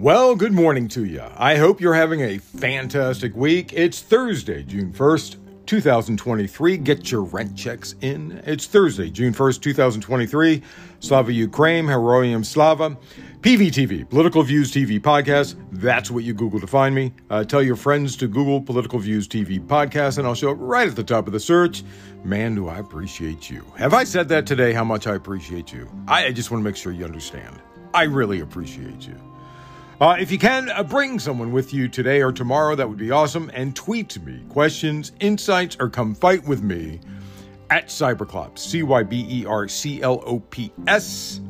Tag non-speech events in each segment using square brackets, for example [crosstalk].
Well, good morning to you. I hope you're having a fantastic week. It's Thursday, June 1st, 2023. Get your rent checks in. It's Thursday, June 1st, 2023. Slava Ukraine, Heroyam Slava. PVTV, Political Views TV Podcast. That's what you Google to find me. Uh, tell your friends to Google Political Views TV Podcast, and I'll show up right at the top of the search. Man, do I appreciate you. Have I said that today, how much I appreciate you? I, I just want to make sure you understand. I really appreciate you. Uh, if you can, uh, bring someone with you today or tomorrow. That would be awesome. And tweet to me questions, insights, or come fight with me at Cyberclops, C Y B E R C L O P S.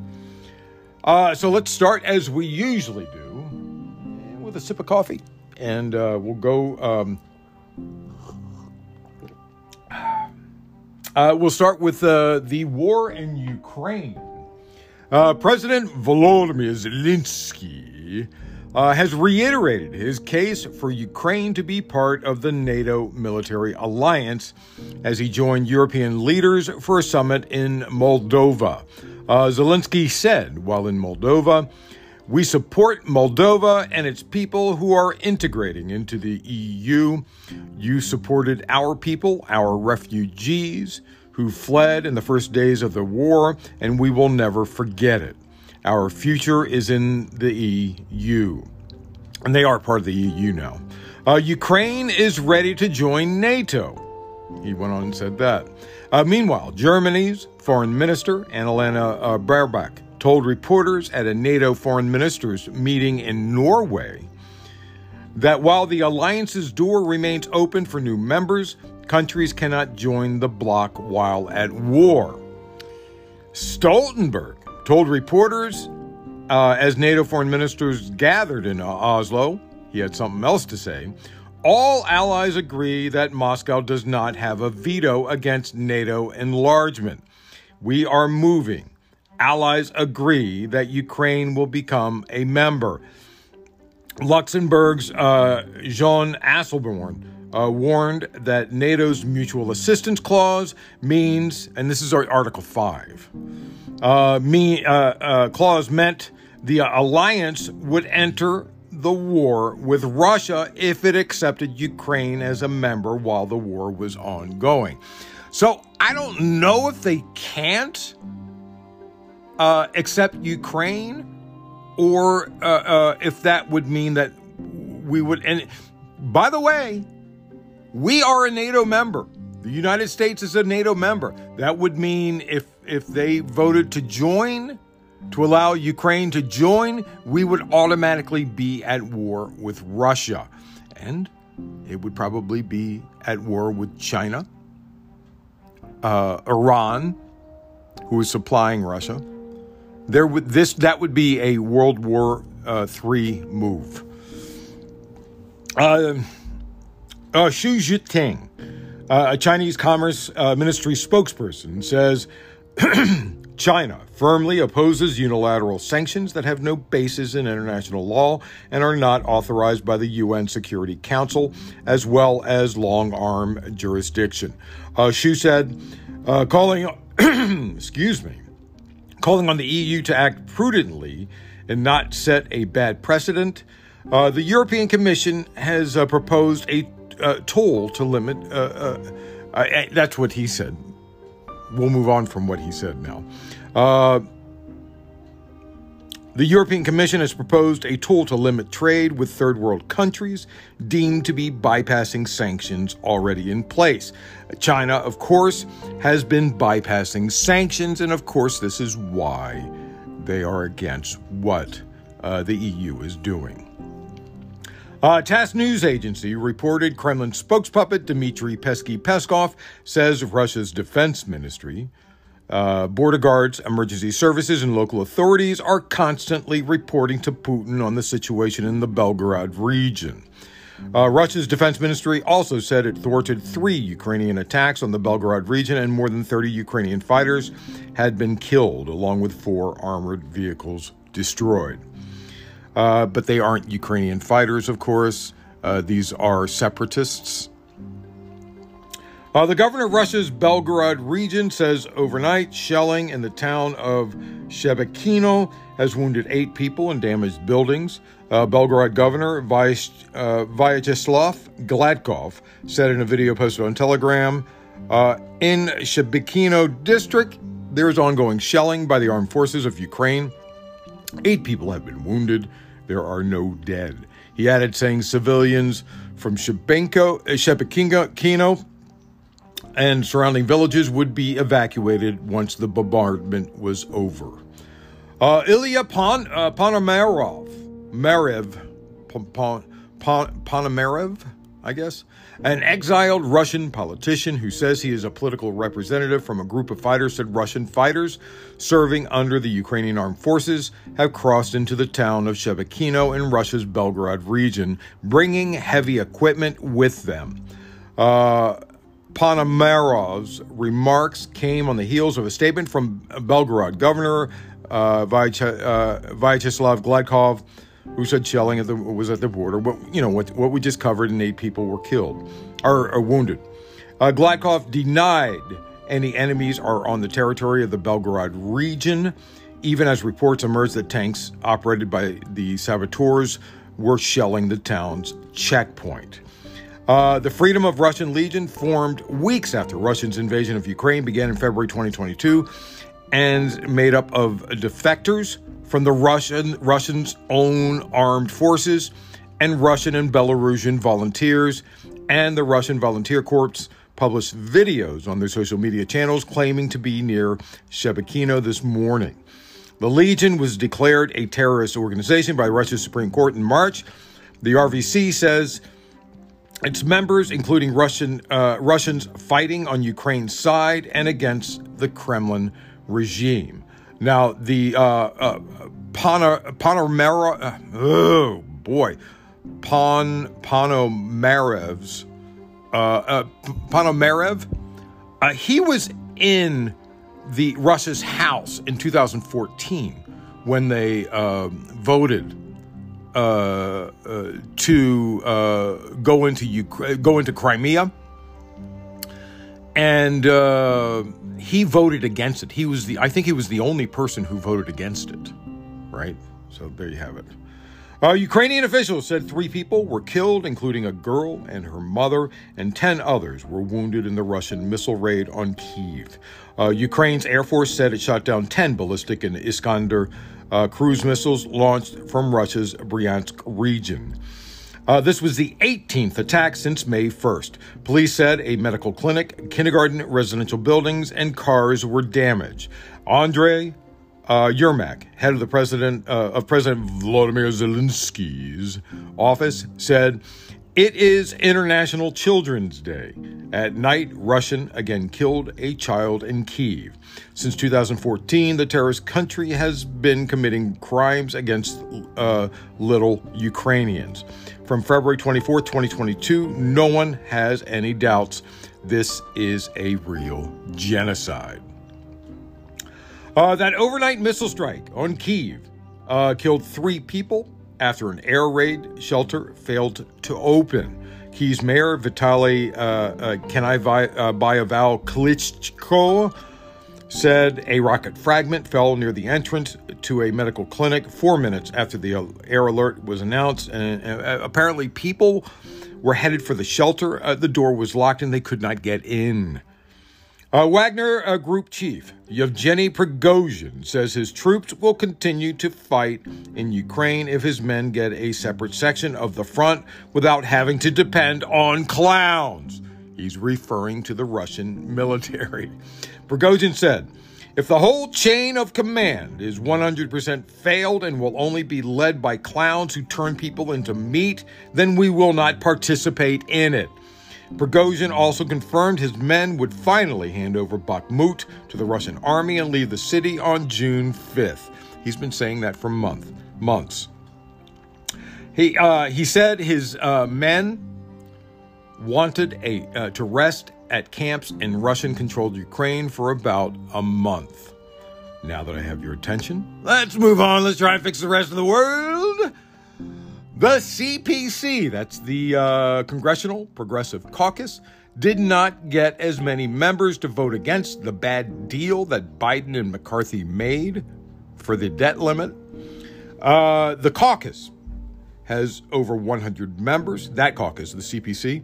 Uh, so let's start as we usually do with a sip of coffee. And uh, we'll go. Um, uh, we'll start with uh, the war in Ukraine. President Volodymyr Zelensky uh, has reiterated his case for Ukraine to be part of the NATO military alliance as he joined European leaders for a summit in Moldova. Uh, Zelensky said while in Moldova, we support Moldova and its people who are integrating into the EU. You supported our people, our refugees who fled in the first days of the war, and we will never forget it. Our future is in the EU. And they are part of the EU now. Uh, Ukraine is ready to join NATO. He went on and said that. Uh, meanwhile, Germany's foreign minister, Annalena uh, Baerbock, told reporters at a NATO foreign ministers meeting in Norway that while the alliance's door remains open for new members, countries cannot join the bloc while at war. Stoltenberg told reporters uh, as NATO foreign ministers gathered in Oslo, he had something else to say. All allies agree that Moscow does not have a veto against NATO enlargement. We are moving. Allies agree that Ukraine will become a member. Luxembourg's uh, Jean Asselborn uh, warned that NATO's mutual assistance clause means, and this is Article 5, uh, me, uh, uh, clause meant the alliance would enter the war with Russia if it accepted Ukraine as a member while the war was ongoing. So I don't know if they can't uh, accept Ukraine or uh, if that would mean that we would. And by the way, we are a NATO member. The United States is a NATO member. That would mean if if they voted to join, to allow Ukraine to join, we would automatically be at war with Russia. And it would probably be at war with China, uh, Iran, who is supplying Russia. There would this that would be a World War uh, III move. Uh, uh, Xu Zhiting, uh, a Chinese Commerce uh, Ministry spokesperson, says [clears throat] China firmly opposes unilateral sanctions that have no basis in international law and are not authorized by the UN Security Council, as well as long arm jurisdiction. Uh, Xu said, uh, calling, [clears throat] excuse me, calling on the EU to act prudently and not set a bad precedent. Uh, the European Commission has uh, proposed a uh, toll to limit. Uh, uh, that's what he said. We'll move on from what he said now. Uh, the European Commission has proposed a tool to limit trade with third world countries deemed to be bypassing sanctions already in place. China, of course, has been bypassing sanctions, and of course, this is why they are against what uh, the EU is doing. Uh, TASS news agency reported Kremlin spokespuppet Dmitry Pesky Peskov says Russia's defense ministry, uh, border guards, emergency services, and local authorities are constantly reporting to Putin on the situation in the Belgorod region. Uh, Russia's defense ministry also said it thwarted three Ukrainian attacks on the Belgorod region, and more than 30 Ukrainian fighters had been killed, along with four armored vehicles destroyed. Uh, but they aren't Ukrainian fighters, of course. Uh, these are separatists. Uh, the governor of Russia's Belgorod region says overnight shelling in the town of Shebekino has wounded eight people and damaged buildings. Uh, Belgorod governor uh, Vyacheslav Gladkov said in a video posted on Telegram uh, in Shebekino district, there is ongoing shelling by the armed forces of Ukraine. Eight people have been wounded. There are no dead. He added, saying civilians from Shebenko, uh, and surrounding villages would be evacuated once the bombardment was over. Uh, Ilya Pon, uh, Ponomarev, Marev, Pon, Pon, Ponomarev, I guess, an exiled Russian politician who says he is a political representative from a group of fighters said Russian fighters serving under the Ukrainian armed forces have crossed into the town of Shebekino in Russia's Belgorod region, bringing heavy equipment with them. Uh, Ponomarev's remarks came on the heels of a statement from Belgorod Governor uh, Vyacheslav uh, Gladkov, who said shelling at the, was at the border. But you know what, what we just covered, and eight people were killed or, or wounded. Uh, denied any enemies are on the territory of the Belgorod region, even as reports emerged that tanks operated by the saboteurs were shelling the town's checkpoint. Uh, the Freedom of Russian Legion formed weeks after Russia's invasion of Ukraine began in February 2022 and made up of defectors from the Russian Russians' own armed forces and Russian and Belarusian volunteers, and the Russian Volunteer Corps published videos on their social media channels claiming to be near Shebekino this morning. The Legion was declared a terrorist organization by Russia's Supreme Court in March. The RVC says its members, including Russian uh, Russians, fighting on Ukraine's side and against the Kremlin regime. Now, the uh, uh, Panomara, uh, oh boy, Pon Ponomarev's uh, uh, Ponomarev, uh, he was in the Russia's house in 2014 when they uh, voted uh, uh, to uh, go into Ukraine, go into Crimea, and uh, he voted against it. He was the I think he was the only person who voted against it. Right. So there you have it. Uh, Ukrainian officials said three people were killed, including a girl and her mother, and 10 others were wounded in the Russian missile raid on Kiev. Uh, Ukraine's Air Force said it shot down 10 ballistic and Iskander uh, cruise missiles launched from Russia's Bryansk region. Uh, this was the 18th attack since May 1st. Police said a medical clinic, kindergarten, residential buildings, and cars were damaged. Andrei uh, Yermak, head of the president uh, of President Volodymyr Zelensky's office, said, "It is International Children's Day. At night, Russian again killed a child in Kiev. Since 2014, the terrorist country has been committing crimes against uh, little Ukrainians. From February 24, 2022, no one has any doubts. This is a real genocide." Uh, that overnight missile strike on Kiev uh, killed three people after an air raid shelter failed to open. Kiev's mayor, Vitaly uh, uh, Kanayaval Klitschko, said a rocket fragment fell near the entrance to a medical clinic four minutes after the air alert was announced. And uh, apparently, people were headed for the shelter. Uh, the door was locked and they could not get in. Uh, Wagner uh, Group Chief Yevgeny Prigozhin says his troops will continue to fight in Ukraine if his men get a separate section of the front without having to depend on clowns. He's referring to the Russian military. [laughs] Prigozhin said, if the whole chain of command is 100% failed and will only be led by clowns who turn people into meat, then we will not participate in it. Prigozhin also confirmed his men would finally hand over Bakhmut to the Russian army and leave the city on June 5th. He's been saying that for month, months. He, uh, he said his uh, men wanted a, uh, to rest at camps in Russian controlled Ukraine for about a month. Now that I have your attention, let's move on. Let's try and fix the rest of the world. The CPC, that's the uh, Congressional Progressive Caucus, did not get as many members to vote against the bad deal that Biden and McCarthy made for the debt limit. Uh, the caucus has over 100 members, that caucus, the CPC,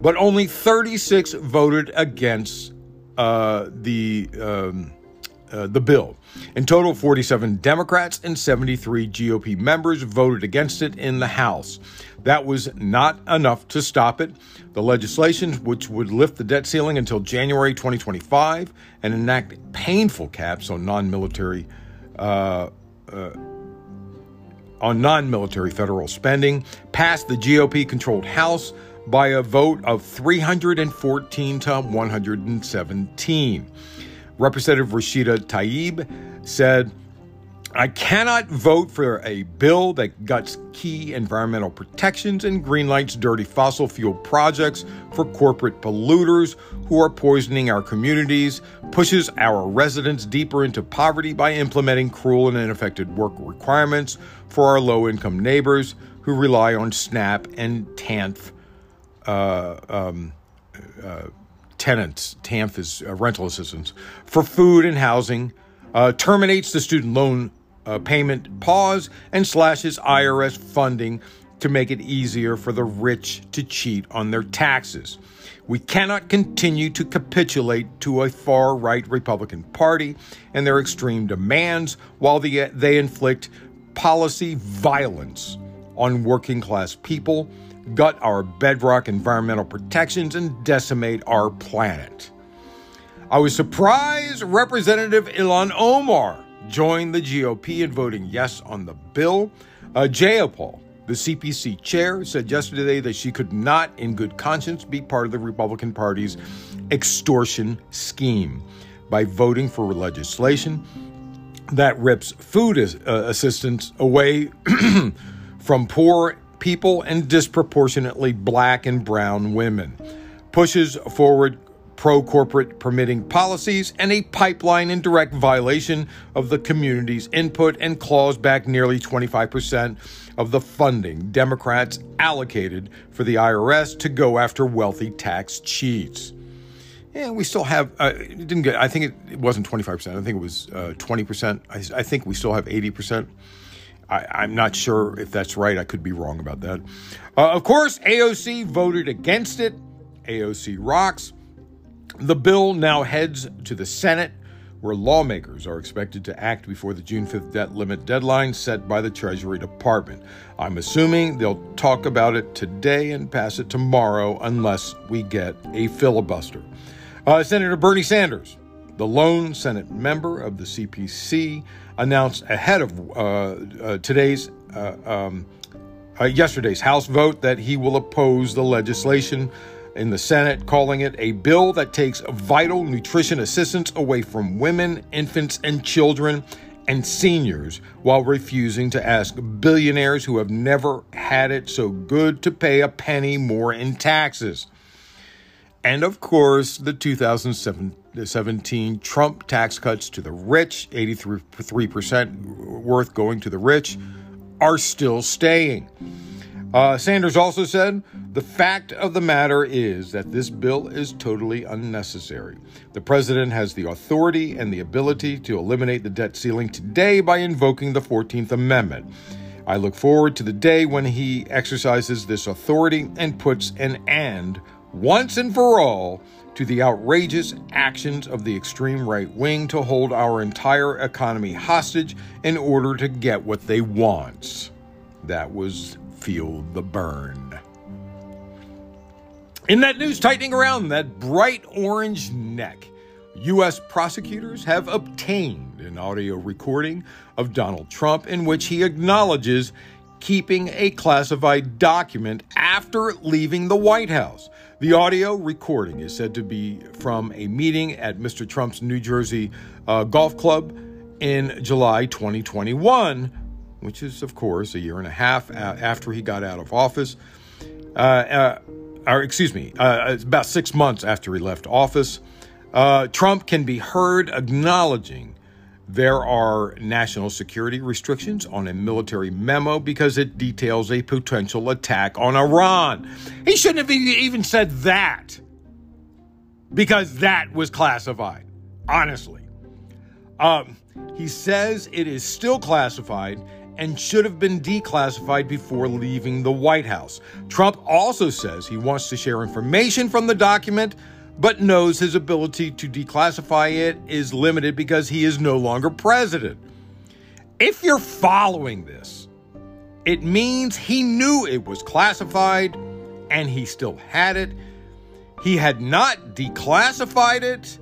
but only 36 voted against uh, the. Um, uh, the bill. In total, 47 Democrats and 73 GOP members voted against it in the House. That was not enough to stop it. The legislation, which would lift the debt ceiling until January 2025 and enact painful caps on non-military uh, uh, on non-military federal spending, passed the GOP-controlled House by a vote of 314 to 117. Representative Rashida Tlaib said, I cannot vote for a bill that guts key environmental protections and greenlights dirty fossil fuel projects for corporate polluters who are poisoning our communities, pushes our residents deeper into poverty by implementing cruel and ineffective work requirements for our low income neighbors who rely on SNAP and TANF uh, um, uh, tenants, TANF is uh, rental assistance, for food and housing, uh, terminates the student loan uh, payment pause, and slashes IRS funding to make it easier for the rich to cheat on their taxes. We cannot continue to capitulate to a far right Republican Party and their extreme demands while the, they inflict policy violence on working class people gut our bedrock environmental protections, and decimate our planet. I was surprised Representative Ilhan Omar joined the GOP in voting yes on the bill. Uh, Jayapal, the CPC chair, said yesterday that she could not, in good conscience, be part of the Republican Party's extortion scheme by voting for legislation that rips food uh, assistance away [clears throat] from poor people and disproportionately black and brown women, pushes forward pro corporate permitting policies, and a pipeline in direct violation of the community's input and claws back nearly 25% of the funding Democrats allocated for the IRS to go after wealthy tax cheats. And we still have, uh, didn't get, I think it, it wasn't 25%, I think it was uh, 20%. I, I think we still have 80%. I, am not sure if that's right. I could be wrong about that. Uh, of course, AOC voted against it. AOC rocks. The bill now heads to the Senate, where lawmakers are expected to act before the June 5th debt limit deadline set by the Treasury Department. I'm assuming they'll talk about it today and pass it tomorrow unless we get a filibuster. Uh, Senator Bernie Sanders, the lone Senate member of the CPC, announced ahead of uh, uh, today's uh, um, uh, yesterday's House vote that he will oppose the legislation in the Senate, calling it a bill that takes vital nutrition assistance away from women, infants, and children and seniors while refusing to ask billionaires who have never had it so good to pay a penny more in taxes. And of course, the 2017 Trump tax cuts to the rich, 83% worth going to the rich, are still staying. Uh, Sanders also said the fact of the matter is that this bill is totally unnecessary. The president has the authority and the ability to eliminate the debt ceiling today by invoking the 14th Amendment. I look forward to the day when he exercises this authority and puts an end once and for all to the outrageous actions of the extreme right wing to hold our entire economy hostage in order to get what they want. That was Feel the Burn. In that news tightening around that bright orange neck, U.S. prosecutors have obtained an audio recording of Donald Trump in which he acknowledges keeping a classified document after leaving the White House. The audio recording is said to be from a meeting at Mr. Trump's New Jersey uh, golf club in July 2021, which is, of course, a year and a half after he got out of office. Uh, uh, or, excuse me, uh, it's about six months after he left office. Uh, Trump can be heard acknowledging there are national security restrictions on a military memo because it details a potential attack on Iran. He shouldn't have even said that. because that was classified, honestly. Um, he says it is still classified and should have been declassified before leaving the White House. Trump also says he wants to share information from the document, but knows his ability to declassify it is limited because he is no longer president. If you're following this, it means he knew it was classified and he still had it. He had not declassified it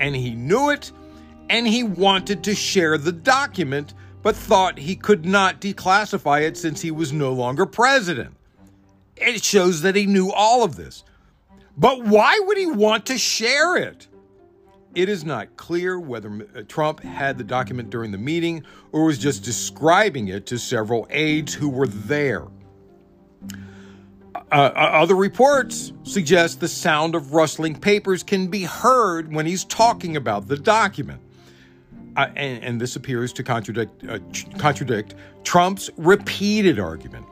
and he knew it and he wanted to share the document but thought he could not declassify it since he was no longer president. It shows that he knew all of this. But why would he want to share it? It is not clear whether uh, Trump had the document during the meeting or was just describing it to several aides who were there. Uh, uh, other reports suggest the sound of rustling papers can be heard when he's talking about the document uh, and, and, this appears to contradict, uh, contradict Trump's repeated argument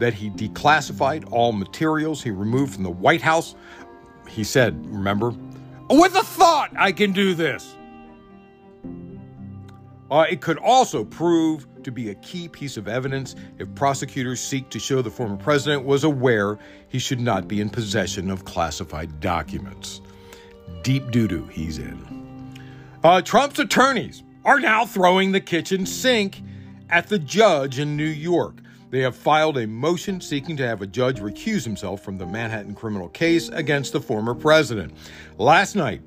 that he declassified all materials he removed from the White House. He said, remember, with a thought I can do this. Uh, it could also prove to be a key piece of evidence if prosecutors seek to show the former president was aware he should not be in possession of classified documents. Deep doo doo he's in. Uh, Trump's attorneys are now throwing the kitchen sink at the judge in New York. They have filed a motion seeking to have a judge recuse himself from the Manhattan criminal case against the former president. Last night,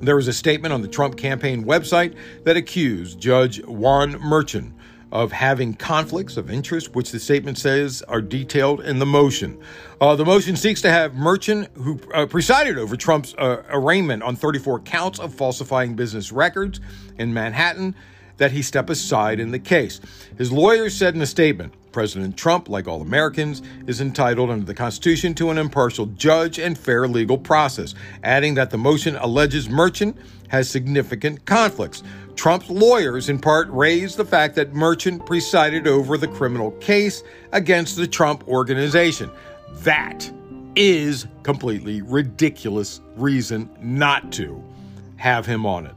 there was a statement on the Trump campaign website that accused Judge Juan Merchan of having conflicts of interest, which the statement says are detailed in the motion. Uh, the motion seeks to have Merchan, who uh, presided over Trump's uh, arraignment on 34 counts of falsifying business records in Manhattan, that he step aside in the case. His lawyers said in a statement President Trump, like all Americans, is entitled under the Constitution to an impartial judge and fair legal process, adding that the motion alleges Merchant has significant conflicts. Trump's lawyers, in part, raised the fact that Merchant presided over the criminal case against the Trump organization. That is completely ridiculous reason not to have him on it.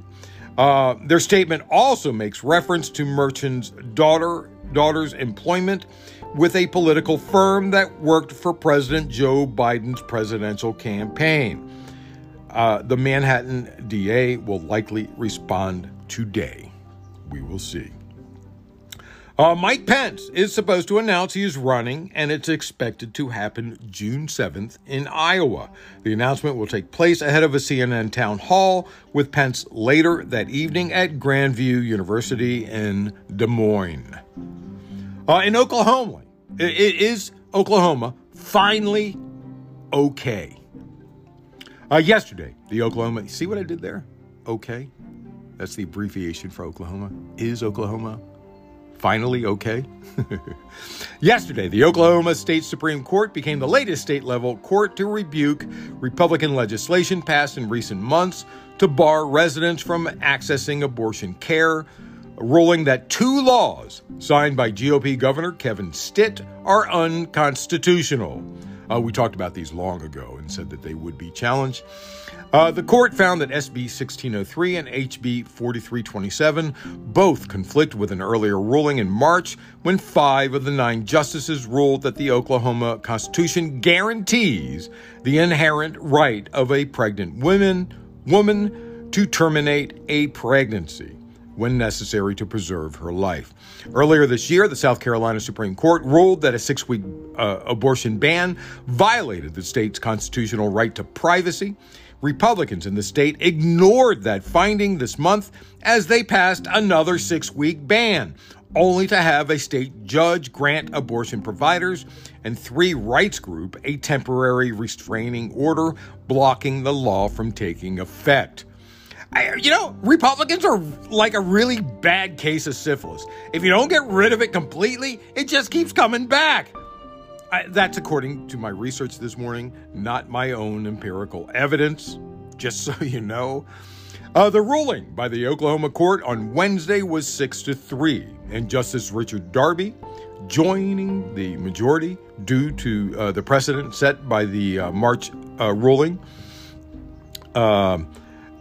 Uh, their statement also makes reference to Merchant's daughter daughter's employment with a political firm that worked for President Joe Biden's presidential campaign. Uh, the Manhattan DA will likely respond today. We will see. Uh, Mike Pence is supposed to announce he is running, and it's expected to happen June 7th in Iowa. The announcement will take place ahead of a CNN town hall with Pence later that evening at Grandview University in Des Moines. Uh, in Oklahoma, it is Oklahoma finally okay. Uh, yesterday, the Oklahoma, see what I did there? Okay. That's the abbreviation for Oklahoma. Is Oklahoma finally okay? [laughs] Yesterday, the Oklahoma State Supreme Court became the latest state level court to rebuke Republican legislation passed in recent months to bar residents from accessing abortion care, ruling that two laws signed by GOP Governor Kevin Stitt are unconstitutional. Uh, we talked about these long ago and said that they would be challenged. Uh, the court found that SB 1603 and HB 4327 both conflict with an earlier ruling in March when five of the nine justices ruled that the Oklahoma Constitution guarantees the inherent right of a pregnant woman, woman to terminate a pregnancy when necessary to preserve her life. Earlier this year, the South Carolina Supreme Court ruled that a six week uh, abortion ban violated the state's constitutional right to privacy. Republicans in the state ignored that finding this month as they passed another six week ban, only to have a state judge grant abortion providers and three rights group a temporary restraining order blocking the law from taking effect. I, you know, Republicans are like a really bad case of syphilis. If you don't get rid of it completely, it just keeps coming back. I, that's according to my research this morning, not my own empirical evidence, just so [laughs] you know. Uh, the ruling by the Oklahoma court on Wednesday was 6 to 3, and Justice Richard Darby joining the majority due to uh, the precedent set by the uh, March uh, ruling. Uh,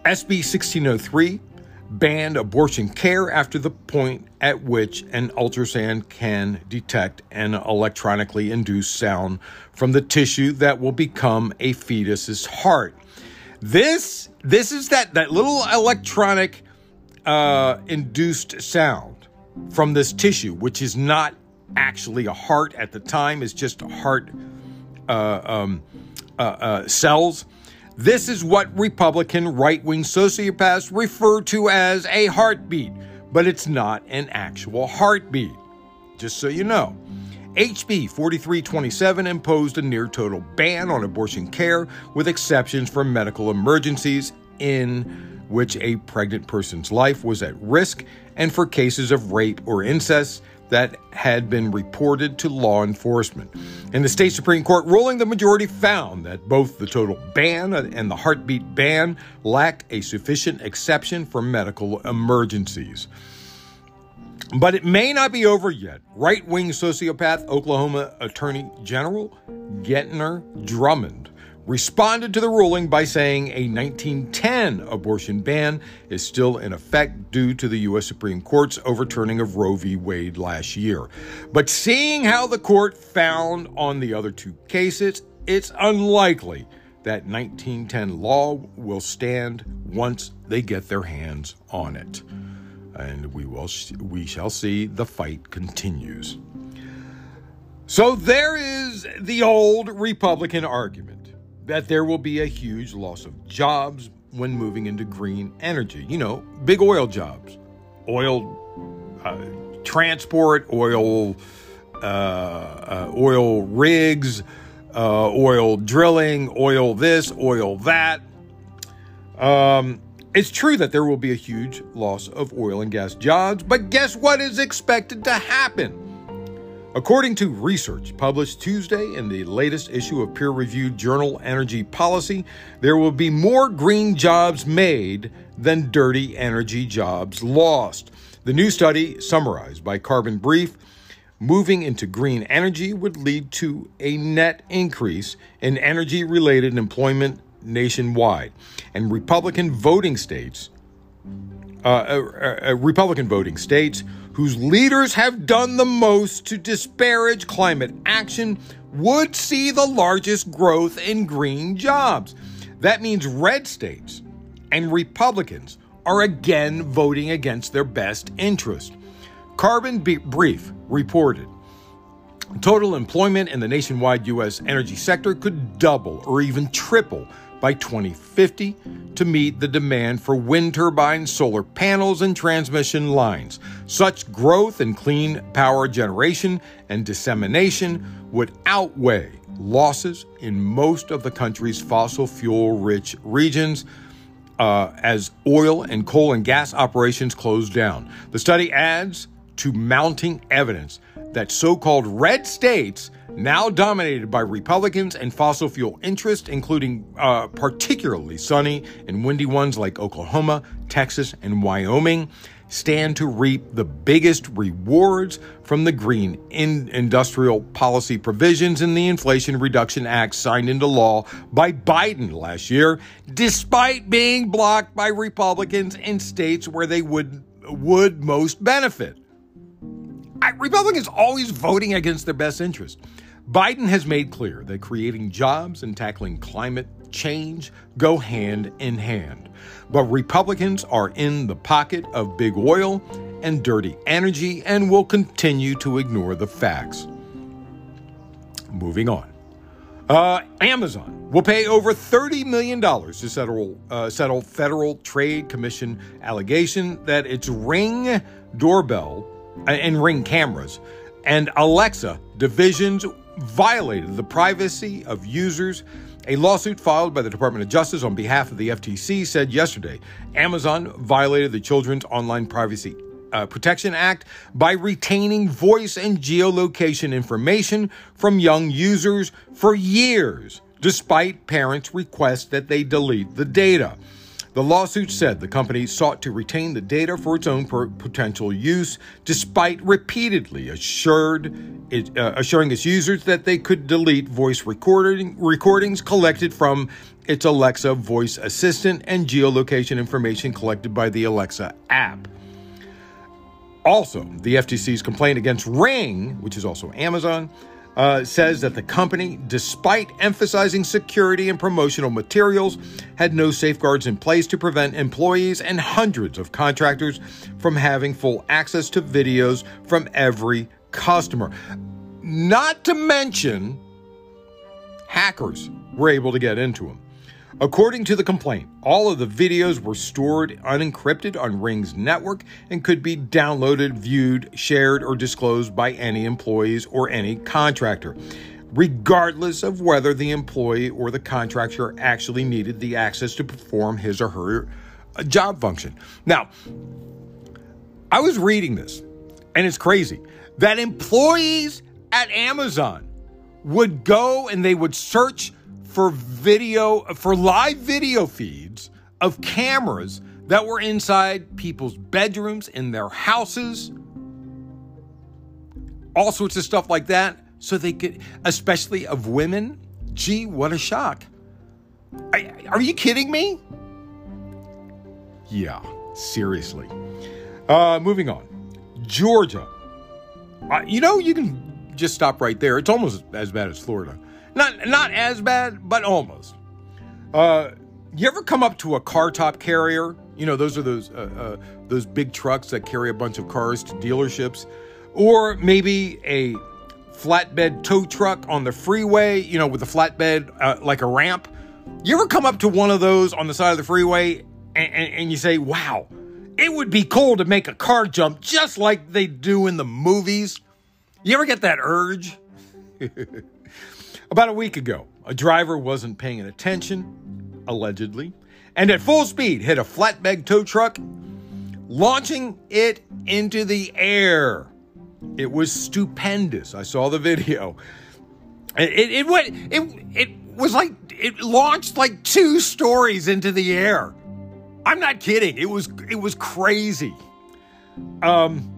SB 1603 banned abortion care after the point at which an ultrasound can detect an electronically induced sound from the tissue that will become a fetus's heart. This this is that that little electronic uh, induced sound from this tissue, which is not actually a heart at the time; it's just heart uh, um, uh, uh, cells. This is what Republican right wing sociopaths refer to as a heartbeat, but it's not an actual heartbeat. Just so you know. HB 4327 imposed a near total ban on abortion care with exceptions for medical emergencies in which a pregnant person's life was at risk and for cases of rape or incest that had been reported to law enforcement. In the state Supreme Court ruling, the majority found that both the total ban and the heartbeat ban lacked a sufficient exception for medical emergencies. But it may not be over yet. Right wing sociopath Oklahoma Attorney General Gentner Drummond responded to the ruling by saying a 1910 abortion ban is still in effect due to the U.S. Supreme Court's overturning of Roe v. Wade last year. But seeing how the court found on the other two cases, it's unlikely that 1910 law will stand once they get their hands on it. And we will we shall see the fight continues. So there is the old Republican argument that there will be a huge loss of jobs when moving into green energy. You know, big oil jobs, oil uh, transport, oil uh, uh, oil rigs, uh, oil drilling, oil this, oil that. Um, it's true that there will be a huge loss of oil and gas jobs, but guess what is expected to happen? According to research published Tuesday in the latest issue of peer reviewed journal Energy Policy, there will be more green jobs made than dirty energy jobs lost. The new study, summarized by Carbon Brief, moving into green energy would lead to a net increase in energy related employment nationwide. And Republican voting states, uh, uh, uh, Republican voting states whose leaders have done the most to disparage climate action, would see the largest growth in green jobs. That means red states and Republicans are again voting against their best interest. Carbon Brief reported total employment in the nationwide U.S. energy sector could double or even triple by 2050 to meet the demand for wind turbines, solar panels, and transmission lines. Such growth in clean power generation and dissemination would outweigh losses in most of the country's fossil fuel rich regions. Uh, as oil and coal and gas operations close down. The study adds to mounting evidence that so called red states now dominated by Republicans and fossil fuel interests, including uh, particularly sunny and windy ones like Oklahoma, Texas, and Wyoming, stand to reap the biggest rewards from the green in industrial policy provisions in the Inflation Reduction Act signed into law by Biden last year, despite being blocked by Republicans in states where they would would most benefit. Republicans always voting against their best interest. Biden has made clear that creating jobs and tackling climate change go hand in hand. But Republicans are in the pocket of big oil and dirty energy and will continue to ignore the facts. Moving on. Uh, Amazon will pay over $30 million to settle, uh, settle Federal Trade Commission allegation that its Ring doorbell and Ring cameras and Alexa divisions violated the privacy of users. A lawsuit filed by the Department of Justice on behalf of the FTC said yesterday Amazon violated the Children's Online Privacy uh, Protection Act by retaining voice and geolocation information from young users for years, despite parents' requests that they delete the data. The lawsuit said the company sought to retain the data for its own potential use, despite repeatedly assured it, uh, assuring its users that they could delete voice recording, recordings collected from its Alexa voice assistant and geolocation information collected by the Alexa app. Also, the FTC's complaint against Ring, which is also Amazon, uh, says that the company, despite emphasizing security and promotional materials, had no safeguards in place to prevent employees and hundreds of contractors from having full access to videos from every customer. Not to mention, hackers were able to get into them. According to the complaint, all of the videos were stored unencrypted on Ring's network and could be downloaded, viewed, shared, or disclosed by any employees or any contractor, regardless of whether the employee or the contractor actually needed the access to perform his or her uh, job function. Now, I was reading this, and it's crazy that employees at Amazon would go and they would search for video, for live video feeds of cameras that were inside people's bedrooms, in their houses, all sorts of stuff like that. So they could, especially of women. Gee, what a shock. are you kidding me? Yeah, seriously. Uh, moving on. Georgia. Uh, you know, you can just stop right there. It's almost as bad as Florida. Not not as bad, but almost. Uh, you ever come up to a car top carrier? You know, those are those uh, uh, those big trucks that carry a bunch of cars to dealerships, or maybe a flatbed tow truck on the freeway. You know, with a flatbed uh, like a ramp. You ever come up to one of those on the side of the freeway and, and, and you say, "Wow, it would be cool to make a car jump just like they do in the movies"? You ever get that urge? [laughs] About a week ago, a driver wasn't paying attention, allegedly, and at full speed hit a flatbed tow truck, launching it into the air. It was stupendous. I saw the video. It, it, it went, it, it was like, it launched like two stories into the air. I'm not kidding. It was, it was crazy. Um,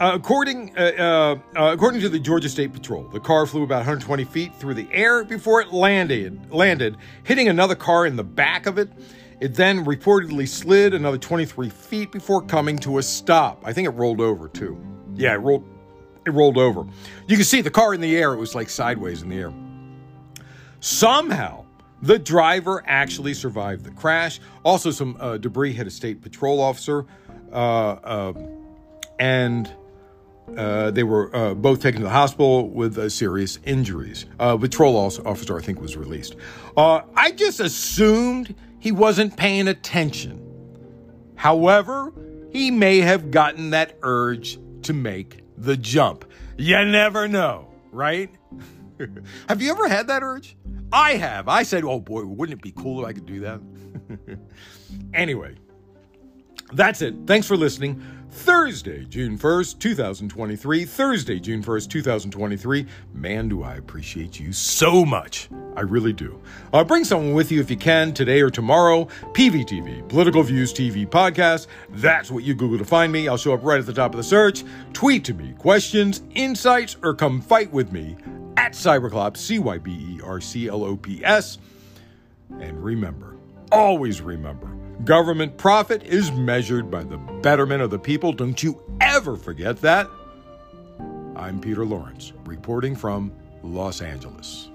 according, uh, uh, uh, according to the Georgia State Patrol, the car flew about 120 feet through the air before it landed, landed, hitting another car in the back of it. It then reportedly slid another 23 feet before coming to a stop. I think it rolled over too. Yeah, it rolled. It rolled over. You can see the car in the air. It was like sideways in the air. Somehow, the driver actually survived the crash. Also, some uh, debris hit a state patrol officer, uh, and uh, they were uh, both taken to the hospital with uh, serious injuries. Uh, patrol officer, I think, was released. Uh, I just assumed he wasn't paying attention. However, he may have gotten that urge to make the jump. You never know, right? [laughs] have you ever had that urge? I have. I said, oh boy, wouldn't it be cool if I could do that? [laughs] anyway, that's it. Thanks for listening. Thursday, June 1st, 2023. Thursday, June 1st, 2023. Man, do I appreciate you so much. I really do. Uh, bring someone with you if you can today or tomorrow. PVTV, Political Views TV Podcast. That's what you Google to find me. I'll show up right at the top of the search. Tweet to me questions, insights, or come fight with me at Cyberclops, C Y B E R C L O P S. And remember, always remember, Government profit is measured by the betterment of the people. Don't you ever forget that. I'm Peter Lawrence, reporting from Los Angeles.